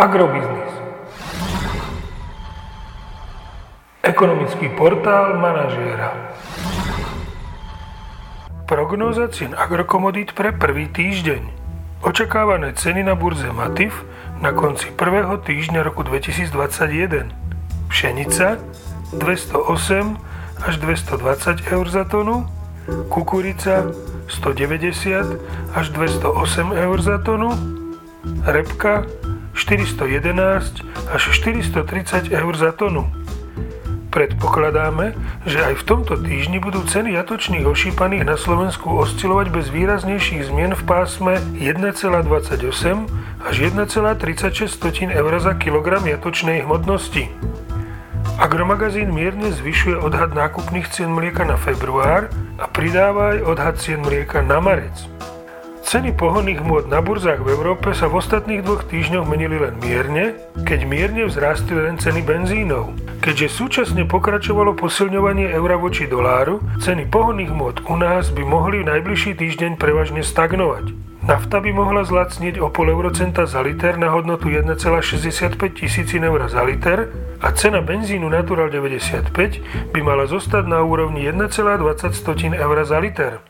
Agrobiznis. Ekonomický portál manažéra. Prognóza cien agrokomodít pre prvý týždeň. Očakávané ceny na burze Matif na konci prvého týždňa roku 2021. Pšenica 208 až 220 eur za tonu, kukurica 190 až 208 eur za tonu, repka 411 až 430 eur za tonu. Predpokladáme, že aj v tomto týždni budú ceny jatočných ošípaných na Slovensku oscilovať bez výraznejších zmien v pásme 1,28 až 1,36 eur za kilogram jatočnej hmotnosti. Agromagazín mierne zvyšuje odhad nákupných cien mlieka na február a pridáva aj odhad cien mlieka na marec. Ceny pohonných môd na burzách v Európe sa v ostatných dvoch týždňoch menili len mierne, keď mierne vzrástli len ceny benzínov. Keďže súčasne pokračovalo posilňovanie eura voči doláru, ceny pohonných môd u nás by mohli v najbližší týždeň prevažne stagnovať. Nafta by mohla zlacnieť o pol eurocenta za liter na hodnotu 1,65 tisícin eur za liter a cena benzínu Natural 95 by mala zostať na úrovni 1,20 eur za liter.